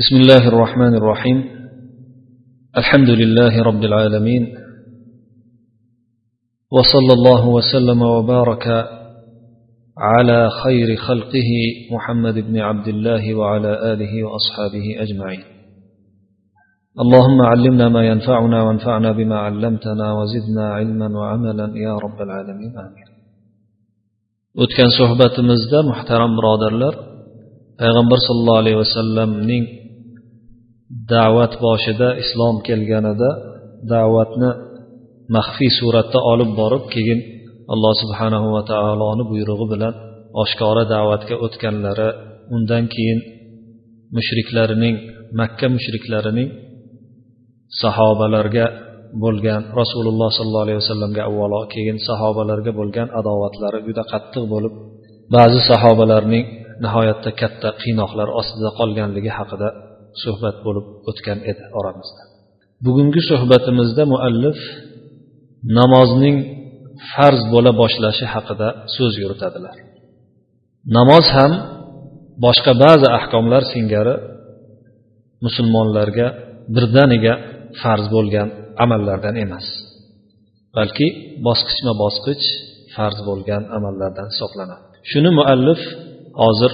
بسم الله الرحمن الرحيم. الحمد لله رب العالمين. وصلى الله وسلم وبارك على خير خلقه محمد بن عبد الله وعلى آله وأصحابه أجمعين. اللهم علمنا ما ينفعنا وانفعنا بما علمتنا وزدنا علما وعملا. يا رب العالمين آمين. O'tgan suhbatimizda muhtaram birodarlar payg'ambar sollallohu alayhi vasallamning da'vat boshida islom kelganida da'vatni maxfiy suratda olib borib keyin alloh subhanahu va taoloni buyrug'i bilan oshkora da'vatga o'tganlari undan keyin mushriklarining makka mushriklarining sahobalarga bo'lgan rasululloh sollallohu alayhi vasallamga avvalo keyin sahobalarga bo'lgan adovatlari juda qattiq bo'lib ba'zi sahobalarning nihoyatda katta qiynoqlar ostida qolganligi haqida suhbat bo'lib o'tgan edi oramizda. Bugungi suhbatimizda muallif namozning farz bo'la boshlashi haqida so'z yuritadilar. Namoz ham boshqa ba'zi ahkomlar singari musulmonlarga birdaniga farz bo'lgan amallardan emas balki bosqichma bosqich farz bo'lgan amallardan hisoblanadi. Shuni muallif hozir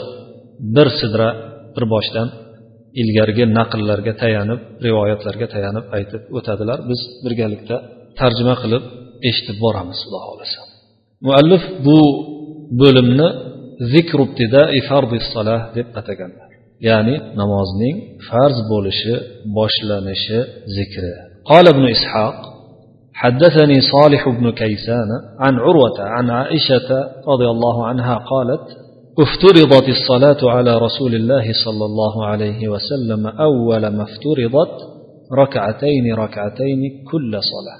bir sidra bir boshdan ilgarigi naqllarga tayanib rivoyatlarga tayanib aytib o'tadilar biz birgalikda tarjima qilib eshitib boramiz xudo xohlasa muallif bu bo'limni deb ataganlar ya'ni namozning farz bo'lishi boshlanishi zikri قال ابن إسحاق حدثني صالح بن كيسان عن عروة عن عائشة رضي الله عنها قالت افترضت الصلاة على رسول الله صلى الله عليه وسلم أول ما افترضت ركعتين ركعتين كل صلاة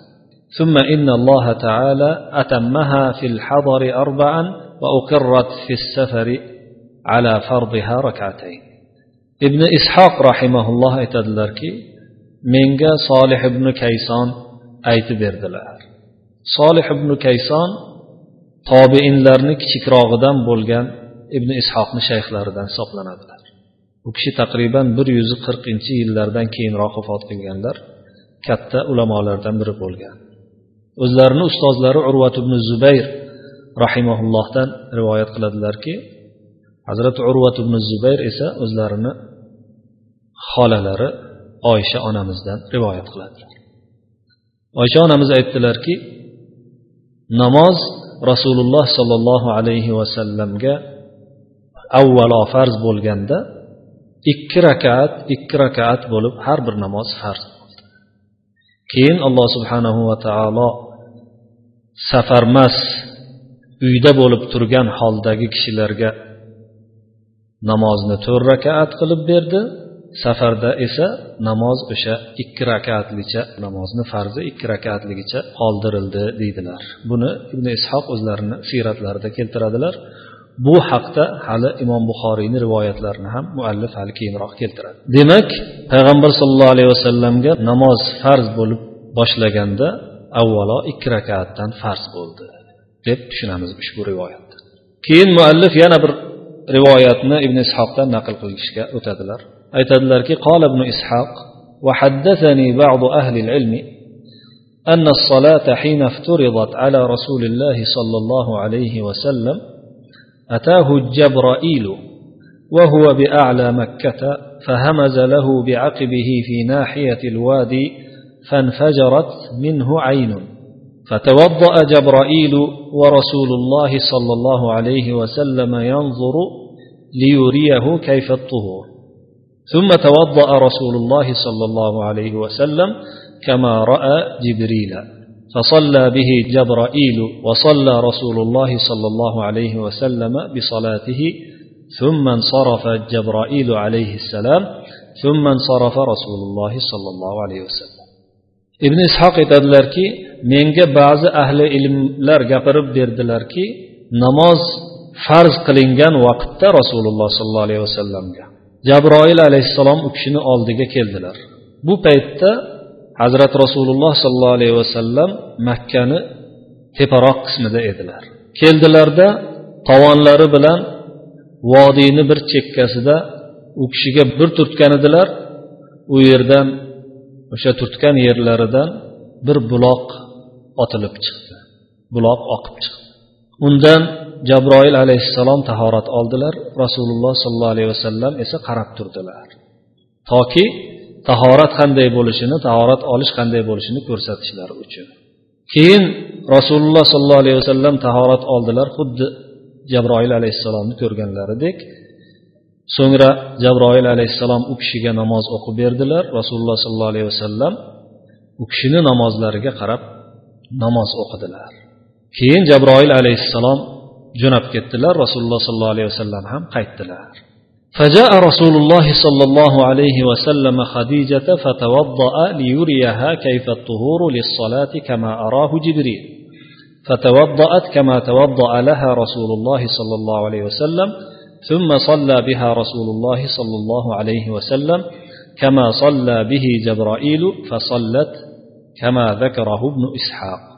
ثم إن الله تعالى أتمها في الحضر أربعا وأقرت في السفر على فرضها ركعتين ابن إسحاق رحمه الله aytadilarki menga solih ibn kayson aytib berdilar solih ibn kayson tobeinlarni kichikrog'idan bo'lgan ibn ishoqni shayxlaridan hisoblanadilar. U kishi taqriban bir yuz qirqinchi yillardan keyinroq vafot qilganlar katta ulamolardan biri bo'lgan. O'zlarini ustozlari urvat ibn zubayr rahimaullohdan rivoyat qiladilarki hazrati urvat ibn zubayr esa o'zlarini xolalari oysha onamizdan rivoyat qiladilar. Oysha onamiz aytdilarki namoz rasululloh sollallohu alayhi vasallamga avvalo farz bo'lganda ikki rakat ikki rakat bo'lib har bir namoz farz bo'ldi. Keyin alloh subhanahu va taolo safarmas uyda bo'lib turgan holdagi kishilarga namozni to'rt rakat qilib berdi. Safarda esa namoz o'sha ikki rakatlicha namozni farzi ikki rakatligicha qoldirildi deydilar. Buni ibn ishoq o'zlarini siyratlarida keltiradilar. bu haqda hali imom buxoriyni rivoyatlarini ham muallif hali keyinroq keltiradi demak payg'ambar sollallohu alayhi vasallamga namoz farz bo'lib boshlaganda avvalo ikki rakatdan farz bo'ldi deb tushunamiz ushbu rivoyatda keyin muallif yana bir rivoyatni ibn ishoqdan naql qilishga o'tadilar aytadilarki قال ابن إسحاق وحدثني بعض أهل العلم أن الصلاة حين افترضت على رسول الله صلى الله عليه وسلم أتاه جبرائيل وهو بأعلى مكة فهمز له بعقبه في ناحية الوادي فانفجرت منه عين. فتوضأ جبرائيل ورسول الله صلى الله عليه وسلم ينظر ليريه كيف الطهور. ثم توضأ رسول الله صلى الله عليه وسلم كما رأى جبريل. فصلى به جبرائيل وصلى رسول الله صلى الله عليه وسلم بصلاته ثم انصرف جبرائيل عليه السلام ثم انصرف رسول الله صلى الله عليه وسلم ibn ishoq aytadilarki menga ba'zi ahli ilmlar gapirib berdilarki namoz farz qilingan vaqtda rasululloh sollallohu alayhi vasallamga jabroil alayhissalom u kishini oldiga keldilar bu paytda hazrati rasululloh sollallohu alayhi vasallam makkani teparoq qismida edilar. Keldilarda tovonlari bilan vodiyni bir chekkasida u kishiga bir turtgan edilar. U yerdan o'sha turtgan yerlaridan bir buloq otilib chiqdi. Buloq oqib chiqdi. Undan jabroil alayhissalom tahorat oldilar. Rasululloh sollallohu alayhi vasallam esa qarab turdilar. Toki tahorat qanday bo'lishini tahorat olish qanday bo'lishini ko'rsatishlari uchun. Keyin rasululloh sollallohu alayhi vasallam tahorat oldilar xuddi jabroil alayhissalomni ko'rganlaridek. So'ngra jabroil alayhissalom u kishiga namoz o'qib berdilar. Rasululloh sollallohu alayhi vasallam u kishini namozlariga qarab namoz o'qidilar. Keyin jabroil alayhissalom jo'nab ketdilar. Rasululloh sollallohu alayhi vasallam ham qaytdilar. فجاء رسول الله صلى الله عليه وسلم خديجة فتوضأ ليريها كيف الطهور للصلاة كما أراه جبريل. فتوضأت كما توضأ لها رسول الله صلى الله عليه وسلم ثم صلى بها رسول الله صلى الله عليه وسلم كما صلى به جبرائيل فصلت كما ذكره ابن إسحاق.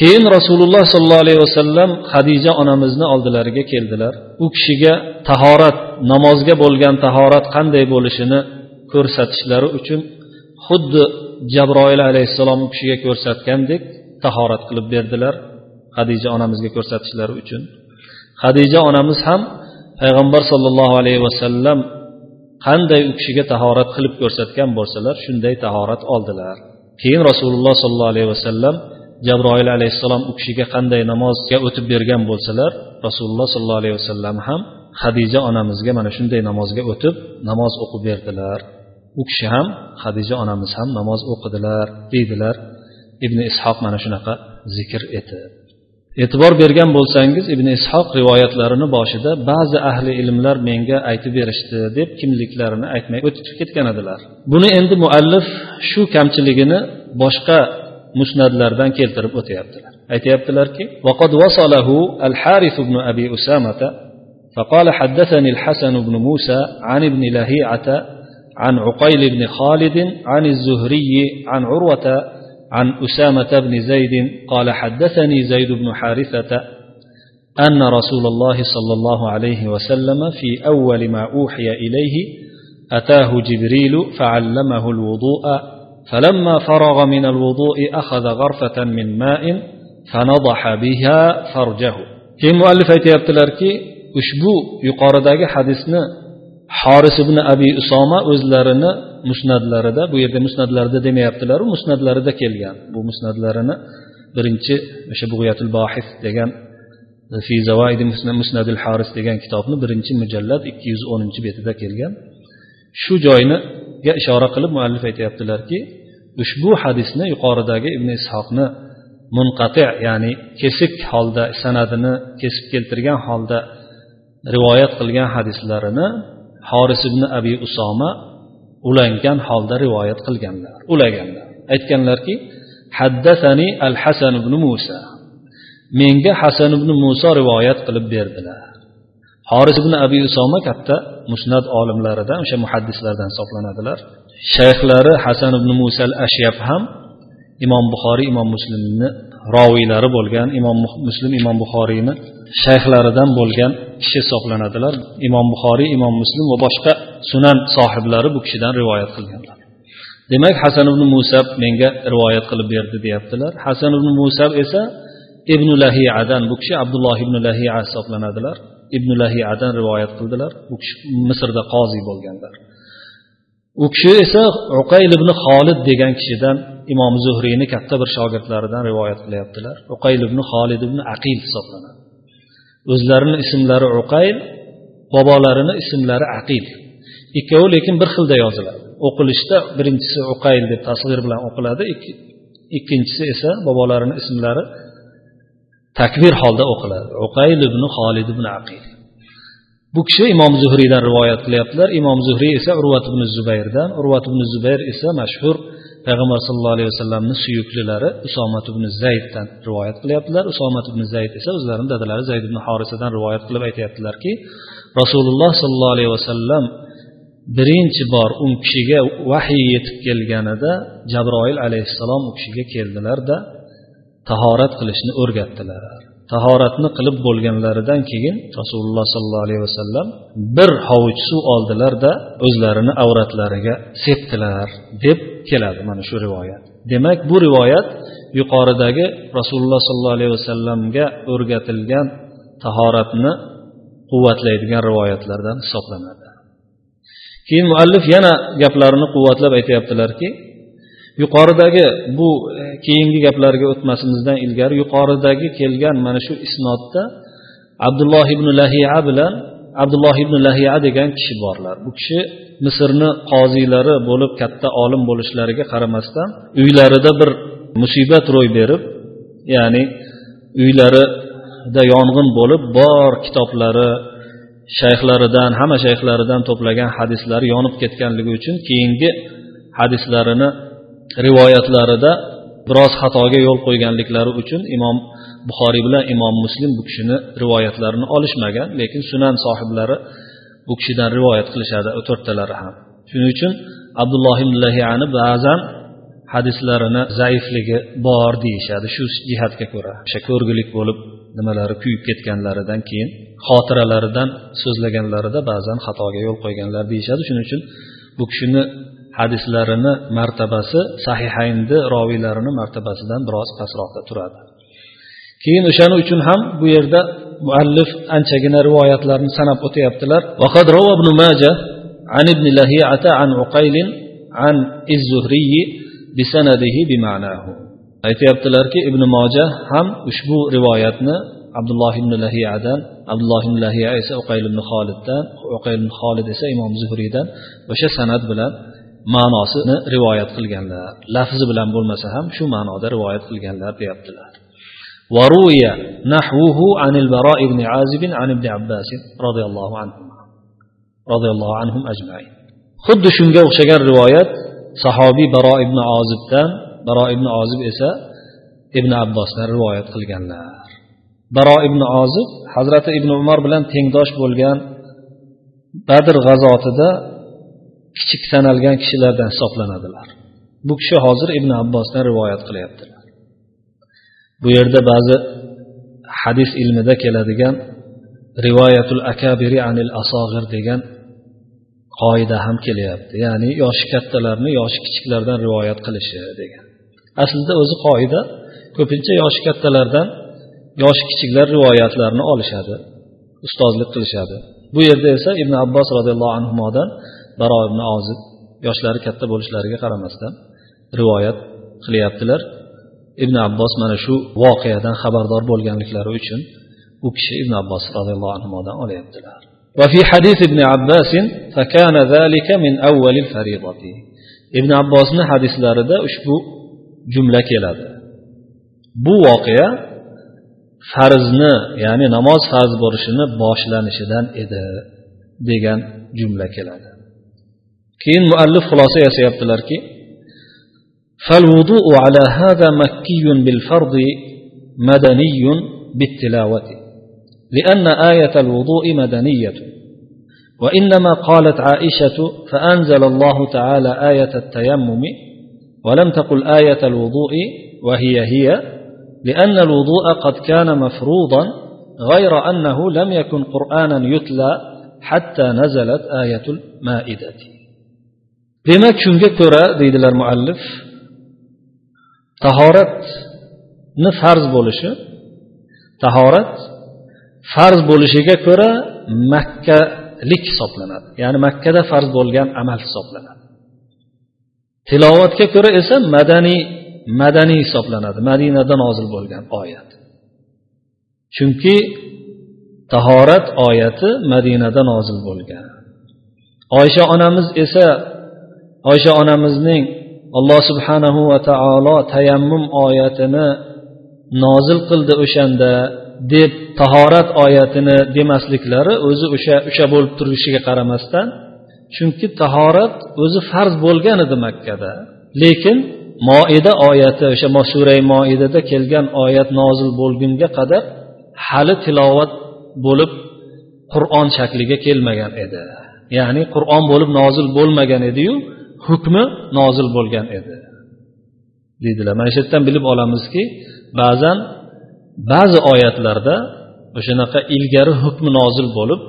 Keyin rasululloh sollallohu alayhi vasallam hadija onamizni oldilariga keldilar. U kishiga tahorat namozga bo'lgan tahorat qanday bo'lishini ko'rsatishlari uchun xuddi jabroil alayhissalom u kishiga ko'rsatgandek tahorat qilib berdilar hadija onamizga ko'rsatishlari uchun. Hadija onamiz ham payg'ambar sollallohu alayhi vasallam qanday u kishiga tahorat qilib ko'rsatgan bo'lsalar shunday tahorat oldilar. Keyin rasululloh sollallohu alayhi vasallam jabroil alayhissalom u kishiga qanday namozga o'tib bergan bo'lsalar rasululloh sollallohu alayhi vasallam ham hadija onamizga mana shunday namozga o'tib namoz o'qib berdilar. U kishi ham hadija onamiz ham namoz o'qidilar deydilar. Ibn ishoq mana shunaqa zikr etib e'tibor bergan bo'lsangiz ibn ishoq rivoyatlarini boshida ba'zi ahli ilmlar menga aytib berishdi deb kimliklarini aytmay o'tib ketgan edilar. Buni endi muallif shu kamchiligini boshqa musnadlardan keltirib o'tyaptilar. Aytyaptilarki وقد وصله الحارث بن أبي أسامة فقال حدثني الحسن بن موسى عن ابن لهيعة عن عقيل بن خالد عن الزهري عن عروة عن أسامة بن زيد قال حدثني زيد بن حارثة أن رسول الله صلى الله عليه وسلم في أول ما أوحي إليه أتاه جبريل فعلمه الوضوء فلما فرغ من الوضوء أخذ غرفة من ماء فنضح بها فرجه keyin muallif aytyaptilarki ushbu yuqoridagi hadisni xoris ibn abi usoma o'zlarini musnadlarida bu yerda musnadlarida demayaptilaru musnadlarida kelgan bu musnadlarini birinchi o'sha bug'yatul bohis degan fi zavaidi musnadil haris degan kitobni birinchi mujallad ikki yuz o'ninchi betida kelgan shu ga ishora qilib muallif aytyaptilarki ushbu hadisni yuqoridagi ibn ishoqni munqati ya'ni kesik holda sanadini kesib keltirgan holda rivoyat qilgan hadislarini horis ibn abi usoma ulangan holda rivoyat qilganlar ulaganlar. Aytganlarki haddasani al hasan ibn musa. Menga hasan ibn muso rivoyat qilib berdilar. Horis ibn abi usoma katta musnad olimlaridan o'sha muhaddislardan hisoblanadilar. Shayxlari hasan ibn musal ashyab ham imom buxoriy imom muslimni roviylari bo'lgan imom muslim imom buxoriyni shayxlaridan bo'lgan kishi hisoblanadilar. Imom buxoriy imom muslim va boshqa sunan sohiblari bu kishidan rivoyat qilganlar. Demak hasan ibn musab menga rivoyat qilib berdi deyaptilar. Hasan ibn musab esa ibn lahiyadan bu kishi abdulloh ibn lahiya hisoblanadilar. Ibn lahiyadan rivoyat qildilar. Bu kishi misrda qoziy bo'lganlar. U kishi esa uqayl ibn xolid degan kishidan imom zuhriyni katta bir shogirdlaridan rivoyat qilyaptilar. Uqayl ibn xolid ibn aqil hisoblanadi. O'zlarini ismlari uqayl bobolarini ismlari aqil. Ikkovi lekin bir xilda yoziladi. O'qilishda birinchisi uqayl deb tasg'ir bilan o'qiladi ikkinchisi esa bobolarini ismlari takbir holda o'qiladi. Uqayl ibn xolid ibn aqil. Bu kishi imom zuhriydan rivoyat qilyaptilar. Imom zuhriy esa urvat ibn zubayrdan. Urvat ibn zubayr esa mashhur payg'ambar sallallohu alayhi vasallamni suyuklilari usomat ibn zayddan rivoyat qilyaptilar. Usomat ibn zayd esa o'zlarini dadalari zayd ibn horisadan rivoyat qilib aytyaptilarki rasululloh sollallohu alayhi vasallam birinchi bor u kishiga vahiy yetib kelganida jabroil alayhissalom u kishiga keldilarda tahorat qilishni o'rgatdilar. Tahoratni qilib bo'lganlaridan keyin rasululloh sollallohu alayhi vasallam bir hovuch suv oldilarda o'zlarini avratlariga sepdilar deb keladi mana shu rivoyat. Demak bu rivoyat yuqoridagi rasululloh sollallohu alayhi vasallamga o'rgatilgan tahoratni quvvatlaydigan rivoyatlardan hisoblanadi. Keyin muallif yana gaplarini quvvatlab aytyaptilarki yuqoridagi bu keyingi gaplarga o'tmasimizdan ilgari yuqoridagi kelgan mana shu isnodda abdulloh ibn lahiya bilan abdulloh ibn lahiya degan kishi borlar. Bu kishi misrni qoziylari bo'lib katta olim bo'lishlariga qaramasdan uylarida bir musibat ro'y berib ya'ni uylarida yong'in bo'lib bor kitoblari shayxlaridan hamma shayxlaridan to'plagan hadislari yonib ketganligi uchun keyingi hadislarini rivoyatlarida biroz xatoga yo'l qo'yganliklari uchun imom buxoriy bilan imom muslim bu kishini rivoyatlarini olishmagan lekin sunan sohiblari bu kishidan rivoyat qilishadi to'rttalari ham. Shuning uchun abdulloh ibn lahiyani ba'zan hadislarini zaifligi bor deyishadi shu jihatga ko'ra. O'sha ko'rgilik bo'lib nimalari kuyib ketganlaridan keyin xotiralaridan so'zlaganlarida ba'zan xatoga yo'l qo'yganlar deyishadi. Shuning uchun bu kishini hadislarini martabasi sahihaynni roviylarini martabasidan biroz pastroqda turadi keyin o'shaning uchun ham bu yerda muallif anchagina rivoyatlarni sanab o'tyaptilar وقد روى ابن ماجه عن ابن لهيعة عن عقيل عن الزهري بسنده بمعناه aytyaptilarki ibn moja ham ushbu rivoyatni abdulloh ibn lahiyadan abdulloh ibn lahiya esa uqayl ibn xoliddan uqayl ibn xolid esa imom zuhriydan o'sha san'at bilan ma'nosini rivoyat qilganlar lafzi bilan bo'lmasa ham shu ma'noda rivoyat qilganlar deyaptilar وروي نحوه عن البراء بن عازب عن ابن عباس رضي الله عنهم رضي الله عنهم أجمعين xuddi shunga o'xshagan rivoyat sahobiy baro ibn ozibdan baro ibn ozib esa ibn abbosdan rivoyat qilganlar baro ibn ozib hazrati ibn umar bilan tengdosh bo'lgan badr g'azotida kichik sanalgan kishilardan hisoblanadilar. Bu kishi hozir ibn abbosdan rivoyat qilyaptilar. Bu yerda ba'zi hadis ilmida keladigan rivoyatul akabiri anil asog'ir degan qoida ham kelyapti. Ya'ni yoshi kattalarni yoshi kichiklardan rivoyat qilishi degan. Aslida o'zi qoida ko'pincha yoshi kattalardan yoshi kichiklar rivoyatlarni olishadi ustozlik qilishadi. Bu yerda esa ibn abbos roziyallohu anhudan baro ibn ozib yoshlari katta bo'lishlariga qaramasdan rivoyat qilyaptilar ibn abbos mana shu voqeadan xabardor bo'lganliklari uchun u kishi ibn abbos roziyallohu anhudan olyaptilar وفي حديث ابن عباس فكان ذلك من أول الفريضة ibn abbosni hadislarida ushbu jumla keladi bu voqea farzni ya'ni namoz farz bo'lishini boshlanishidan edi degan jumla keladi Keyin muallif xulosa yasayaptilarki فالوضوء على هذا مكي بالفرض مدني بالتلاوة لأن آية الوضوء مدنية. وإنما قالت عائشة فأنزل الله تعالى آية التيمم ولم تقل آية الوضوء وهي هي لأن الوضوء قد كان مفروضا غير أنه لم يكن قرآنا يتلى حتى نزلت آية المائدة. Demak shunga ko'ra deydilar muallif tahoratni farz bo'lishi tahorat farz bo'lishiga ko'ra makkalik hisoblanadi. Ya'ni makkada farz bo'lgan amal hisoblanadi. Tilovatga ko'ra esa madaniy madaniy hisoblanadi. Madinada nozil bo'lgan oyat. Chunki tahorat oyati madinada nozil bo'lgan. Oysha onamiz esa oysha onamizning alloh subhanahu va taolo tayammum oyatini nozil qildi o'shanda deb tahorat oyatini demasliklari o'zi o'sha o'sha bo'lib turishiga qaramasdan chunki tahorat o'zi farz bo'lgan edi makkada. Lekin moida oyati o'sha surai moidada kelgan oyat nozil bo'lgunga qadar hali tilovat bo'lib qur'on shakliga kelmagan edi. Ya'ni qur'on bo'lib nozil bo'lmagan ediyu hukmi nozil bo'lgan edi. Deydilar. Mana shu yerdan bilib olamizki ba'zan ba'zi oyatlarda o'shanaqa ilgari hukmi nozil bo'lib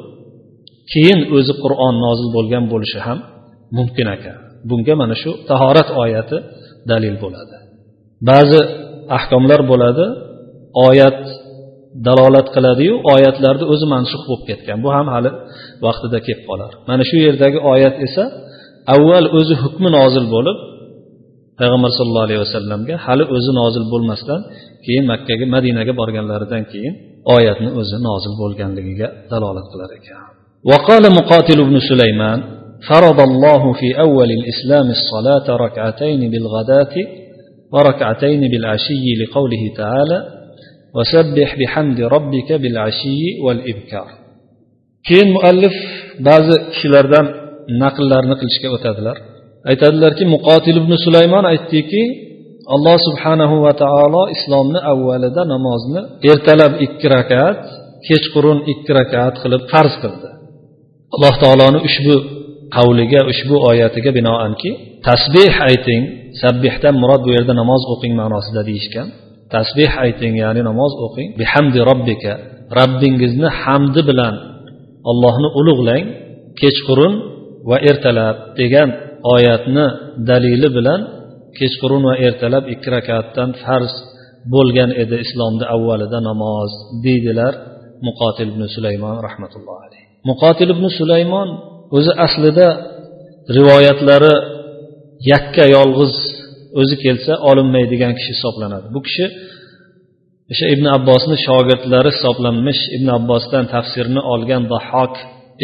keyin o'zi qur'on nozil bo'lgan bo'lishi ham mumkin ekan bunga mana shu tahorat oyati dalil bo'ladi. Ba'zi ahkomlar bo'ladi oyat dalolat qiladiyu oyatlarni o'zi mansux bo'lib ketgan. Bu ham hali vaqtida kelib qolar. Mana shu yerdagi oyat esa avval o'zi hukmi nozil bo'lib payg'ambar sallallohu alayhi vasallamga hali o'zi nozil bo'lmasdan keyin makkaga madinaga borganlaridan keyin oyatni o'zi nozil bo'lganligiga dalolat qilar ekan وقال مقاتل بن سليمان فرض الله في أول الإسلام الصلاة ركعتين بالغداة وركعتين بالعشي لقوله تعالى وسبح بحمد ربك بالعشي والإبكار keyin muallif ba'zi kishilardan naqllarni qilishga o'tadilar. Aytadilarki muqotil ibn sulaymon aytdiki alloh subhanahu va taolo islomni avvalida namozni ertalab ikki rakat kechqurun ikki rakat qilib farz qildi. Alloh taoloni ushbu qavliga ushbu oyatiga binoanki tasbeh ayting sabbihdan murod bu yerda namoz o'qing ma'nosida deyishgan. Tasbeh ayting ya'ni namoz o'qing. Bihamdi robbika robbingizni hamdi bilan ollohni ulug'lang kechqurun va ertalab degan oyatni dalili bilan kechqurun va ertalab ikki rakatdan farz bo'lgan edi islomda avvalida namoz deydilar muqotil ibn sulaymon rahmatullohi alayhi muqotil ibn sulaymon o'zi aslida rivoyatlari yakka yolg'iz o'zi kelsa olinmaydigan kishi hisoblanadi. Bu kishi o'sha ibn abbosni shogirdlari hisoblanmish ibn abbosdan tafsirni olgan dahok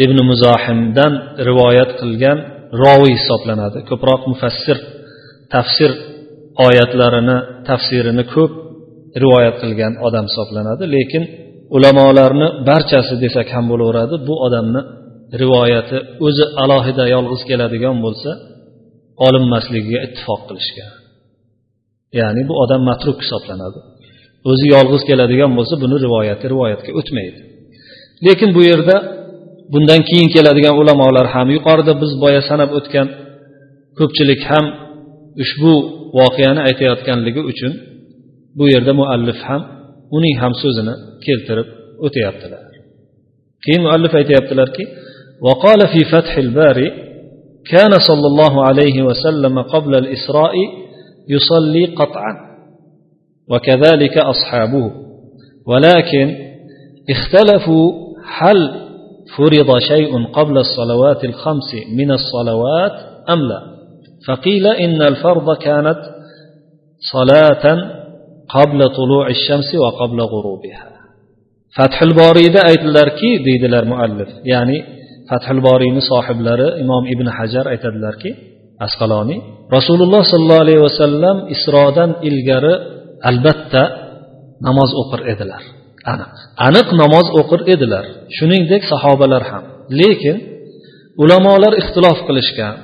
ibn muzohimdan rivoyat qilgan roviy hisoblanadi. Ko'proq mufassir tafsir oyatlarini tafsirini ko'p rivoyat qilgan odam hisoblanadi. Lekin ulamolarni barchasi desak ham bo'laveradi bu odamni rivoyati o'zi alohida yolg'iz keladigan bo'lsa olinmasligiga ittifoq qilishgan. Ya'ni bu odam matruk hisoblanadi. O'zi yolg'iz keladigan bo'lsa buni rivoyati rivoyatga o'tmaydi. Lekin bu yerda bundan keyin keladigan ulamolar ham yuqorida biz boya sanab o'tgan ko'pchilik ham ushbu voqeani aytayotganligi uchun bu yerda muallif ham uning ham so'zini keltirib o'tyaptilar keyin muallif aytyaptilarki وقال في فتح الباري كان صلى الله عليه وسلم قبل الإسراء يصلي قطعا وكذلك أصحابه ولكن اختلفوا هل فرض شيء قبل الصلوات الخمس من الصلوات أم لا فقيل إن الفرض كانت صلاة قبل طلوع الشمس وقبل غروبها فتح الباريda aytdilarki deydilar muallif ya'ni fathul boriyni sohiblari imom ibn hajar aytadilarki asqaloniy rasululloh sollallohu alayhi vasallam isrodan ilgari albatta namoz o'qir edilar aniq. Aniq namoz o'qir edilar. Shuningdek sahobalar ham. Lekin ulamolar ixtilof qilishgan.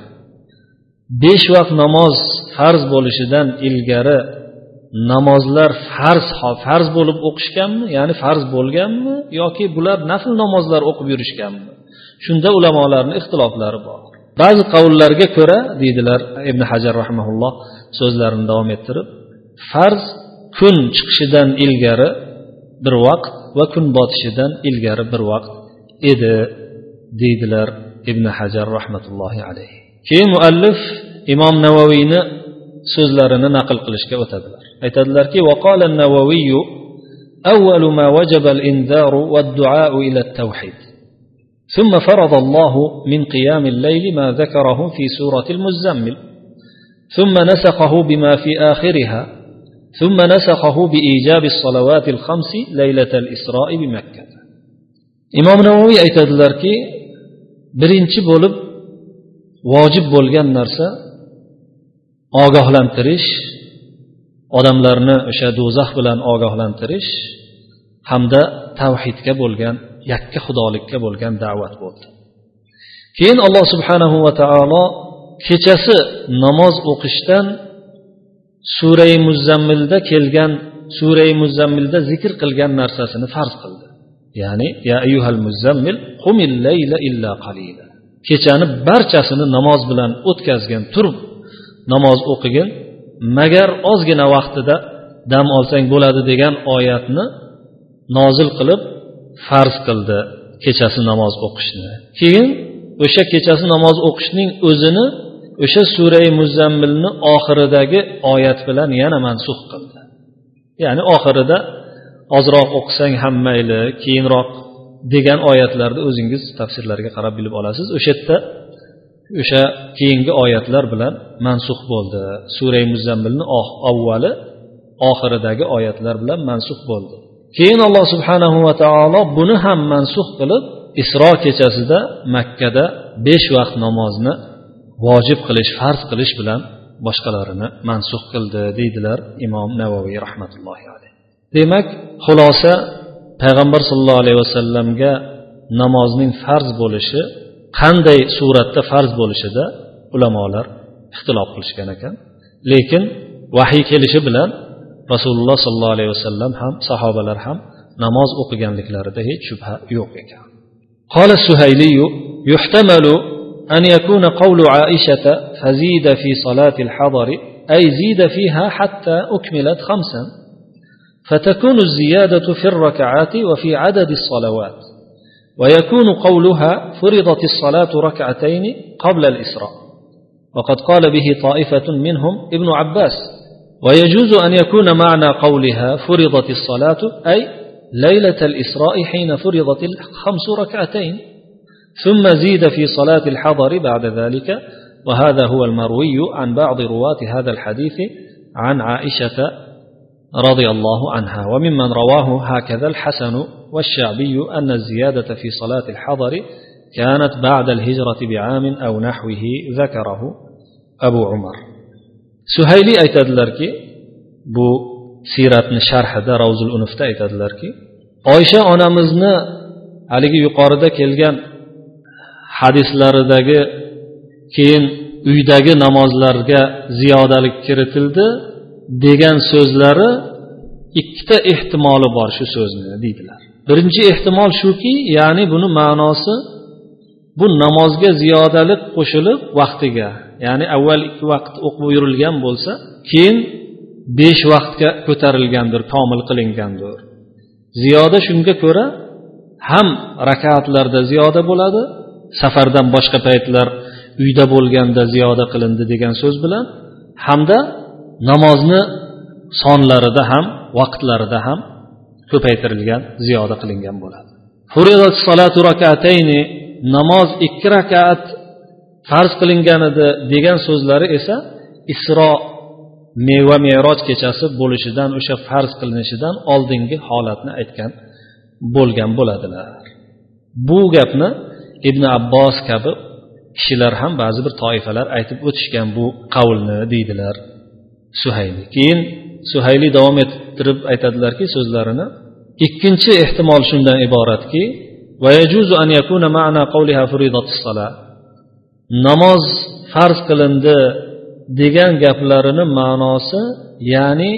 Besh vaqt namoz farz bo'lishidan ilgari namozlar farz farz bo'lib o'qishganmi ya'ni farz bo'lganmi yoki bular nafl namozlar o'qib yurishganmi? Shunda ulamolarni ixtiloflari bor. Ba'zi qavullarga ko'ra deydilar ibn hajar rahmaulloh so'zlarini davom ettirib farz kun chiqishidan ilgari bir vaqt va kun botishidan ilgari bir vaqt edi deydilar ibn hajar rahmatullohi alayhi keyin muallif imom navoiyni so'zlarini naql qilishga o'tadilar aytadilarki وقال النووي أول ما وجب الإنذار والدعاء إلى التوحيد ثم فرض الله من قيام الليل ما ذكره في سورة المزمل ثم نسخه بما في آخرها ثم نسخه بإيجاب الصلوات الخمس ليلة الإسراء بمكة إمام نووي aytadilarki birinchi bo'lib vojib bo'lgan narsa ogohlantirish odamlarni o'sha do'zax bilan ogohlantirish hamda tavhidga bo'lgan yakka xudolikka bo'lgan da'vat bo'ldi keyin alloh subhanahu va taolo kechasi namoz o'qishdan surai muzzammilda kelgan surai muzzammilda zikr qilgan narsasini farz qildi. Ya'ni ya ayyuhal muzammil qumil layla illa qalila. Kechani barchasini namoz bilan o'tkazgin turib namoz o'qigin magar ozgina vaqtida dam olsang bo'ladi degan oyatni nozil qilib farz qildi kechasi namoz o'qishni. Keyin o'sha kechasi namoz o'qishning o'zini o'sha surai muzammilni oxiridagi oyat bilan yana mansux qildi. Ya'ni oxirida ozroq o'qisang ham mayli keyinroq degan oyatlarni o'zingiz tafsirlarga qarab bilib olasiz. O'sha yerda o'sha keyingi oyatlar bilan mansux bo'ldi. Surai muzammilni avvali oxiridagi oyatlar bilan mansux bo'ldi. Keyin alloh subhanahu va taolo buni ham mansux qilib isro kechasida makkada besh vaqt namozni vojib qilish farz qilish bilan boshqalarini mansux qildi deydilar imom navoiy rahmatullohi alayhi demak xulosa payg'ambar sollallohu alayhi vasallamga namozning farz bo'lishi qanday suratda farz bo'lishida ulamolar ixtilof qilishgan ekan lekin vahiy kelishi bilan rasululloh sollallohu alayhi vasallam ham sahobalar ham namoz o'qiganliklarida hech shubha yo'q ekan قال السهيلي يحتمل أن يكون قول عائشة فزيد في صلاة الحضر أي زيد فيها حتى أكملت خمسا فتكون الزيادة في الركعات وفي عدد الصلوات ويكون قولها فرضت الصلاة ركعتين قبل الإسراء. وقد قال به طائفة منهم ابن عباس ويجوز أن يكون معنى قولها فرضت الصلاة أي ليلة الإسراء حين فرضت الخمس ركعتين. ثم زيد في صلاة الحضر بعد ذلك وهذا هو المروي عن بعض رواة هذا الحديث عن عائشة رضي الله عنها. وممن رواه هكذا الحسن والشعبي أن الزيادة في صلاة الحضر كانت بعد الهجرة بعام أو نحوه ذكره أبو عمر. suhayli aytadilarki bu siyratni sharhida ravzul unufda aytadilarki oysha onamizni haligi yuqorida kelgan hadislaridagi keyin uydagi namozlarga ziyodalik kiritildi degan so'zlari ikkita ehtimoli bor shu so'zni deydilar. Birinchi ehtimol shuki ya'ni buni ma'nosi bu namozga ziyodalik qo'shilib vaqtiga ya'ni avval ikki vaqt o'qib yurilgan bo'lsa keyin besh vaqtga ko'tarilgandir komil qilingandir. Ziyoda shunga ko'ra ham rakatlarda ziyoda bo'ladi safardan boshqa paytlar uyda bo'lganda ziyoda qilindi degan so'z bilan hamda namozni sonlarida ham vaqtlarida ham ko'paytirilgan ziyoda qilingan bo'ladi. Namoz ikki rakat farz qilingan edi degan so'zlari esa isro meva meroj kechasi bo'lishidan o'sha farz qilinishidan oldingi holatni aytgan bo'lgan bo'ladilar. Bu gapni ibn abbos kabi kishilar ham ba'zi bir toifalar aytib o'tishgan bu qavlni deydilar suhayli. Keyin suhayli davom ettirib aytadilarki so'zlarini ikkinchi ehtimol shundan iboratki namoz farz qilindi degan gaplarini ma'nosi ya'ni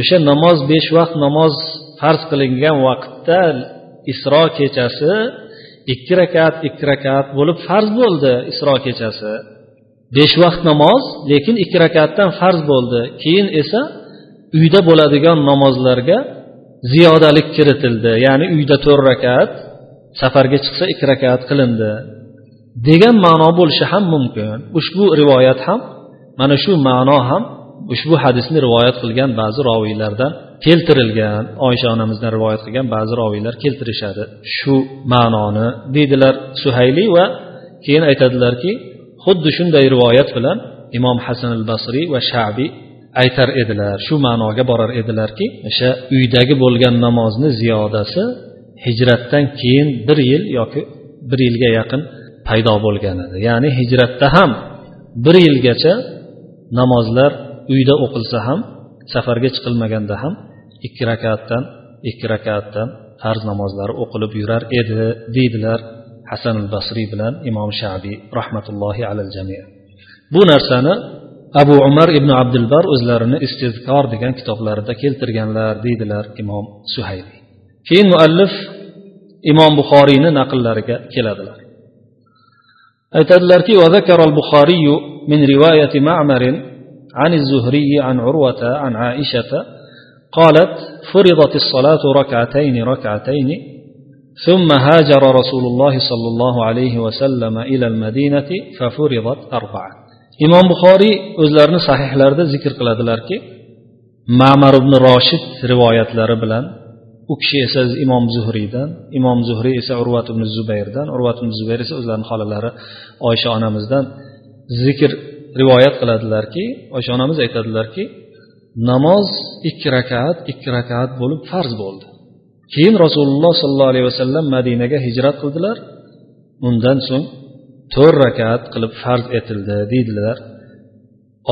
o'sha namoz besh vaqt namoz farz qilingan vaqtda isro kechasi ikki rakat ikki rakat bo'lib farz bo'ldi isro kechasi. Besh vaqt namoz lekin ikki rakatdan farz bo'ldi. Keyin esa uyda bo'ladigan namozlarga ziyodalik kiritildi. Ya'ni uyda to'rt rakat safarga chiqsa ikki rakat qilindi. Degan ma'no bo'lishi ham mumkin. Ushbu rivoyat ham mana shu ma'no ham ushbu hadisni rivoyat qilgan ba'zi roviylardan keltirilgan oysha onamizdan rivoyat qilgan ba'zi roviylar keltirishadi. Shu ma'noni deydilar suhayli va keyin aytadilarki xuddi shunday rivoyat bilan imom hasan al basriy va shabiy aytar edilar shu ma'noga borar edilarki o'sha uydagi bo'lgan namozni ziyodasi hijratdan keyin bir yil yoki bir yilga yaqin paydo bo'lgan edi. Ya'ni hijratda ham bir yilgacha namozlar uyda o'qilsa ham safarga chiqilmaganda ham ikki rakatdan ikki rakatdan farz namozlari o'qilib yurar edi deydilar hasan al basriy bilan imom shabiy rahmatullohi alal jami bu narsani abu umar ibn abdulbar o'zlarini istizkor degan kitoblarida keltirganlar deydilar imom suhayli keyin muallif imom buxoriyni naqllariga keladilar aytadilarki وذكر البخاري من رواية معمر عن الزهري عن عروة عن عائشة قالت فرضت الصلاة ركعتين ركعتين ثم هاجر رسول الله صلى الله عليه وسلم إلى المدينة ففرضت أربعة imom buxoriy o'zlarini sahihlarida zikr qiladilarki mamar ibn roshid rivoyatlari bilan u kishi esa imom zuhriydan imom zuhriy esa urvat ibn zubayrdan urvat ibn zubayr esa o'zlarini xolalari oysha onamizdan zikr rivoyat qiladilarki oysha onamiz aytadilarki namoz ikki rakat ikki rakat bo'lib farz bo'ldi. Keyin rasululloh sollallohu alayhi vasallam madinaga hijrat qildilar. Undan so'ng to'rt rakat qilib farz etildi deydilar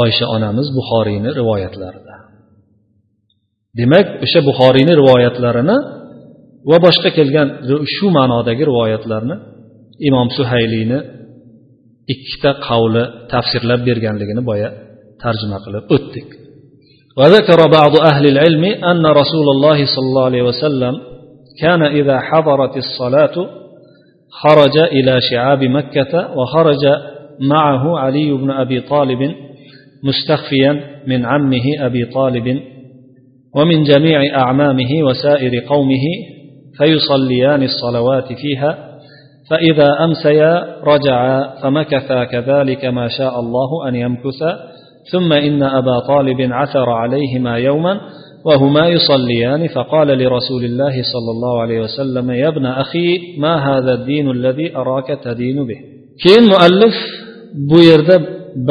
oysha onamiz buxoriyni rivoyatlarida. Demak o'sha buxoriyni rivoyatlarini va boshqa kelgan shu ma'nodagi rivoyatlarni imom suhayliyni ikkita qavli tafsirlab berganligini boya tarjima qilib o'tdik وذكر بعض أهل العلم أن رسول الله صلى الله عليه وسلم كان إذا حضرت الصلاة خرج إلى شعاب مكة وخرج معه علي بن أبي طالب مستخفيا من عمه أبي طالب ومن جميع أعمامه وسائر قومه فيصليان الصلوات فيها فإذا أمسيا رجعا فمكثا كذلك ما شاء الله أن يمكثا ثم إن أبا طالب عثر عليهما يوما وهما يصليان فقال لرسول الله صلى الله عليه وسلم يا ابن أخي ما هذا الدين الذي أراك تدين به كين مؤلف بويرد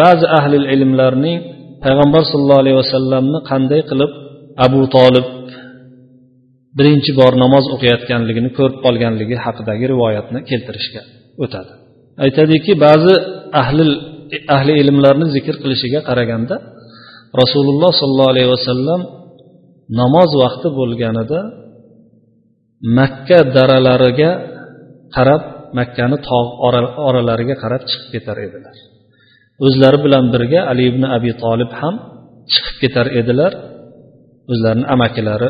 بعض أهل العلم لرني payg'ambar sallallohu alayhi vasallamni qanday qilib abu tolib birinchi bor namoz o'qiyotganligini ko'rib qolganligi haqidagi rivoyatni keltirishga o'tadi aytadiki ba'zi ahli ahli ilmlarni zikr qilishiga qaraganda rasululloh sollallohu alayhi vasallam namoz vaqti bo'lganida makka daralariga qarab makkani tog' oralariga qarab chiqib ketar edilar. O'zlari bilan birga ali ibn abi tolib ham chiqib ketar edilar. O'zlarini amakilari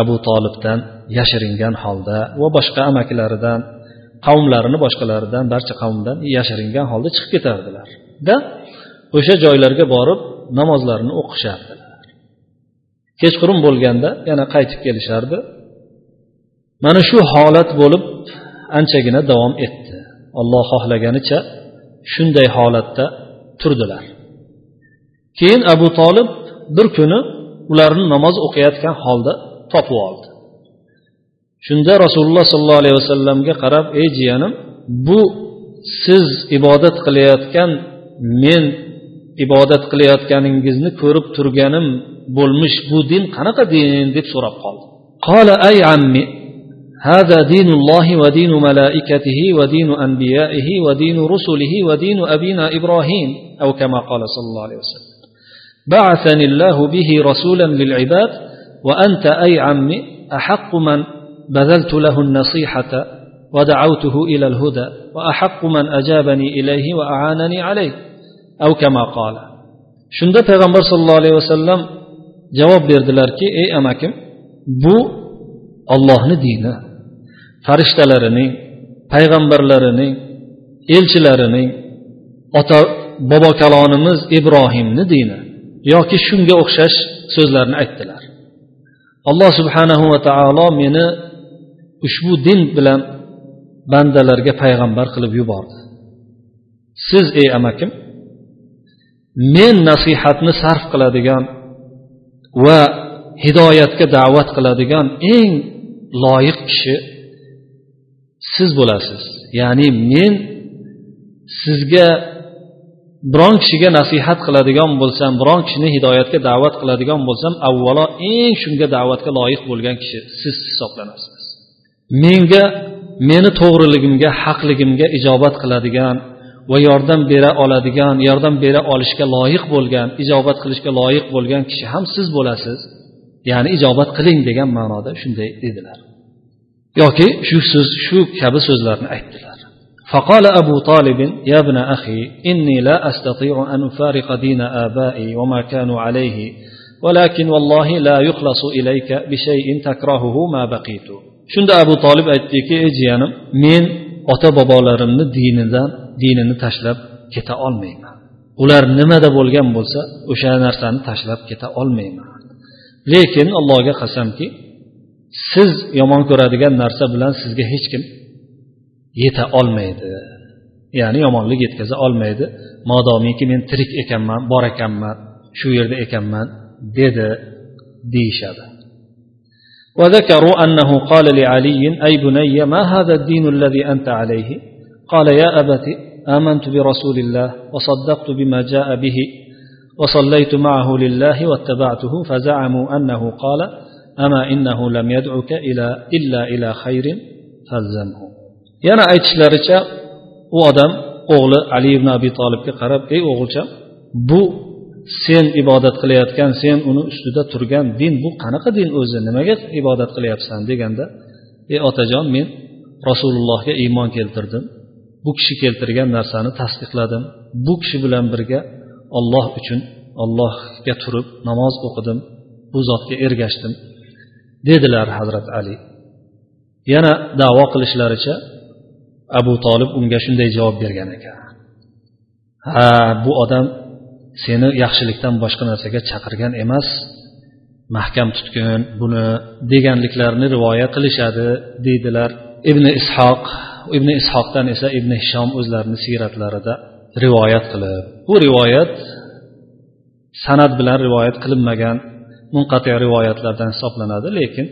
abu tolibdan yashiringan holda va boshqa amakilaridan qavmlarini boshqalaridan barcha qavmdan yashiringan holda chiqib ketardilar. Da o'sha joylarga borib namozlarini o'qishardilar. Kechqurun bo'lganda yana qaytib kelishardi. Mana shu holat bo'lib anchagina davom etdi. Olloh xohlaganicha shunday holatda turdilar. Keyin abu tolib bir kuni ularni namoz o'qiyotgan holda topib oldi. shunda rasululloh sollallohu alayhi vasallamga qarab ey jiyanim bu siz ibodat qilayotgan men ibodat qilayotganingizni ko'rib turganim bo'lmish bu din qanaqa din deb so'rab qoldi qola ay ammi هذا دين الله ودين ملائكته ودين أنبيائه ودين رسله ودين أبينا إبراهيم أو كما قال صلى الله عليه وسلم بعثني الله به رسولا للعباد وأنت أي عمي أحق من بذلت له النصيحة ودعوته إلى الهدى وأحق من أجابني إليه وأعانني عليه أو كما قال shunda payg'ambar sollallohu alayhi vasallam javob berdilarki ey amakim bu ollohni dini farishtalarining payg'ambarlarining elchilarining ota bobo kalonimiz ibrohimni dini yoki shunga o'xshash so'zlarni aytdilar alloh subhanahu va taolo meni ushbu din bilan bandalarga payg'ambar qilib yubordi. Siz ey amakim men nasihatni sarf qiladigan va hidoyatga da'vat qiladigan eng loyiq kishi siz bo'lasiz. Ya'ni men sizga biron kishiga nasihat qiladigan bo'lsam biron kishini hidoyatga da'vat qiladigan bo'lsam avvalo eng shunga da'vatga loyiq bo'lgan kishi siz hisoblanasiz. menga meni to'g'riligimga haqligimga ijobat qiladigan va yordam bera oladigan yordam bera olishga loyiq bo'lgan ijobat qilishga loyiq bo'lgan kishi ham siz bo'lasiz ya'ni ijobat qiling degan ma'noda shunday dedilar yoki shu so'z shu kabi so'zlarni aytdilar فقال أبو طالب يا ابن أخي إني لا أستطيع أن أفارق دين آبائي وما كانوا عليه ولكن والله لا يخلص إليك بشيء تكرهه ما بقيت shunda abu tolib aytdiki ey jiyanim men ota bobolarimni dinidan dinini tashlab keta olmayman. Ular nimada bo'lgan bo'lsa o'sha narsani tashlab keta olmayman. Lekin allohga qasamki siz yomon ko'radigan narsa bilan sizga hech kim yeta olmaydi. Ya'ni yomonlik yetkaza olmaydi. Modomiki men tirik ekanman bor ekanman shu yerda ekanman dedi deyishadi. وذكروا أنه قال لعلي أي بني ما هذا الدين الذي أنت عليه قال يا أبت آمنت برسول الله وصدقت بما جاء به وصليت معه لله واتبعته فزعموا أنه قال أما إنه لم يدعك إلى إلا إلى خير فالزمه yana aytishlaricha u odam o'g'li ali ibn abi tolibga qarab ey o'g'ilcham bu sen ibodat qilayotgan sen uni ustida turgan din bu qanaqa din o'zi? Nimaga ibodat qilyapsan deganda ey otajon men rasulullohga iymon keltirdim. Bu kishi keltirgan narsani tasdiqladim. Bu kishi bilan birga olloh uchun ollohga turib namoz o'qidim bu zotga ergashdim. dedilar hazrat ali. Yana davo qilishlaricha abu tolib unga shunday javob bergan ekan. Ha bu odam seni yaxshilikdan boshqa narsaga chaqirgan emas mahkam tutgin buni deganliklarini rivoyat qilishadi deydilar ibn ishoq ibn ishoqdan esa ibn hishom o'zlarini siyratlarida rivoyat qilib bu rivoyat san'at bilan rivoyat qilinmagan munqati rivoyatlardan hisoblanadi lekin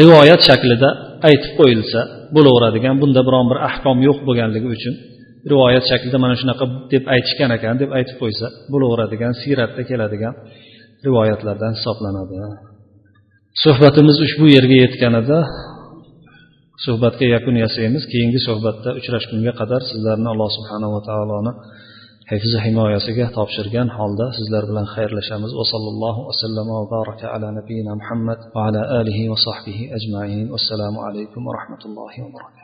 rivoyat shaklida aytib qo'yilsa bo'laveradigan bunda biron bir ahkom yo'q bo'lganligi uchun rivoyat shaklida mana shunaqa deb aytishgan ekan deb aytib qo'ysa bo'laveradigan siyratda keladigan rivoyatlardan hisoblanadi. Suhbatimiz ushbu yerga yetganida suhbatga yakun yasaymiz keyingi suhbatda uchrashgunga qadar sizlarni alloh subhanava taoloni hifzi himoyasiga topshirgan holda sizlar bilan xayrlashamiz. Va sallallohu vasallam va baraka ala nabiyina muhammad va ala alihi va sahbihi ajmain. Vassalomu alaykum va rahmatullohi va barakatuh.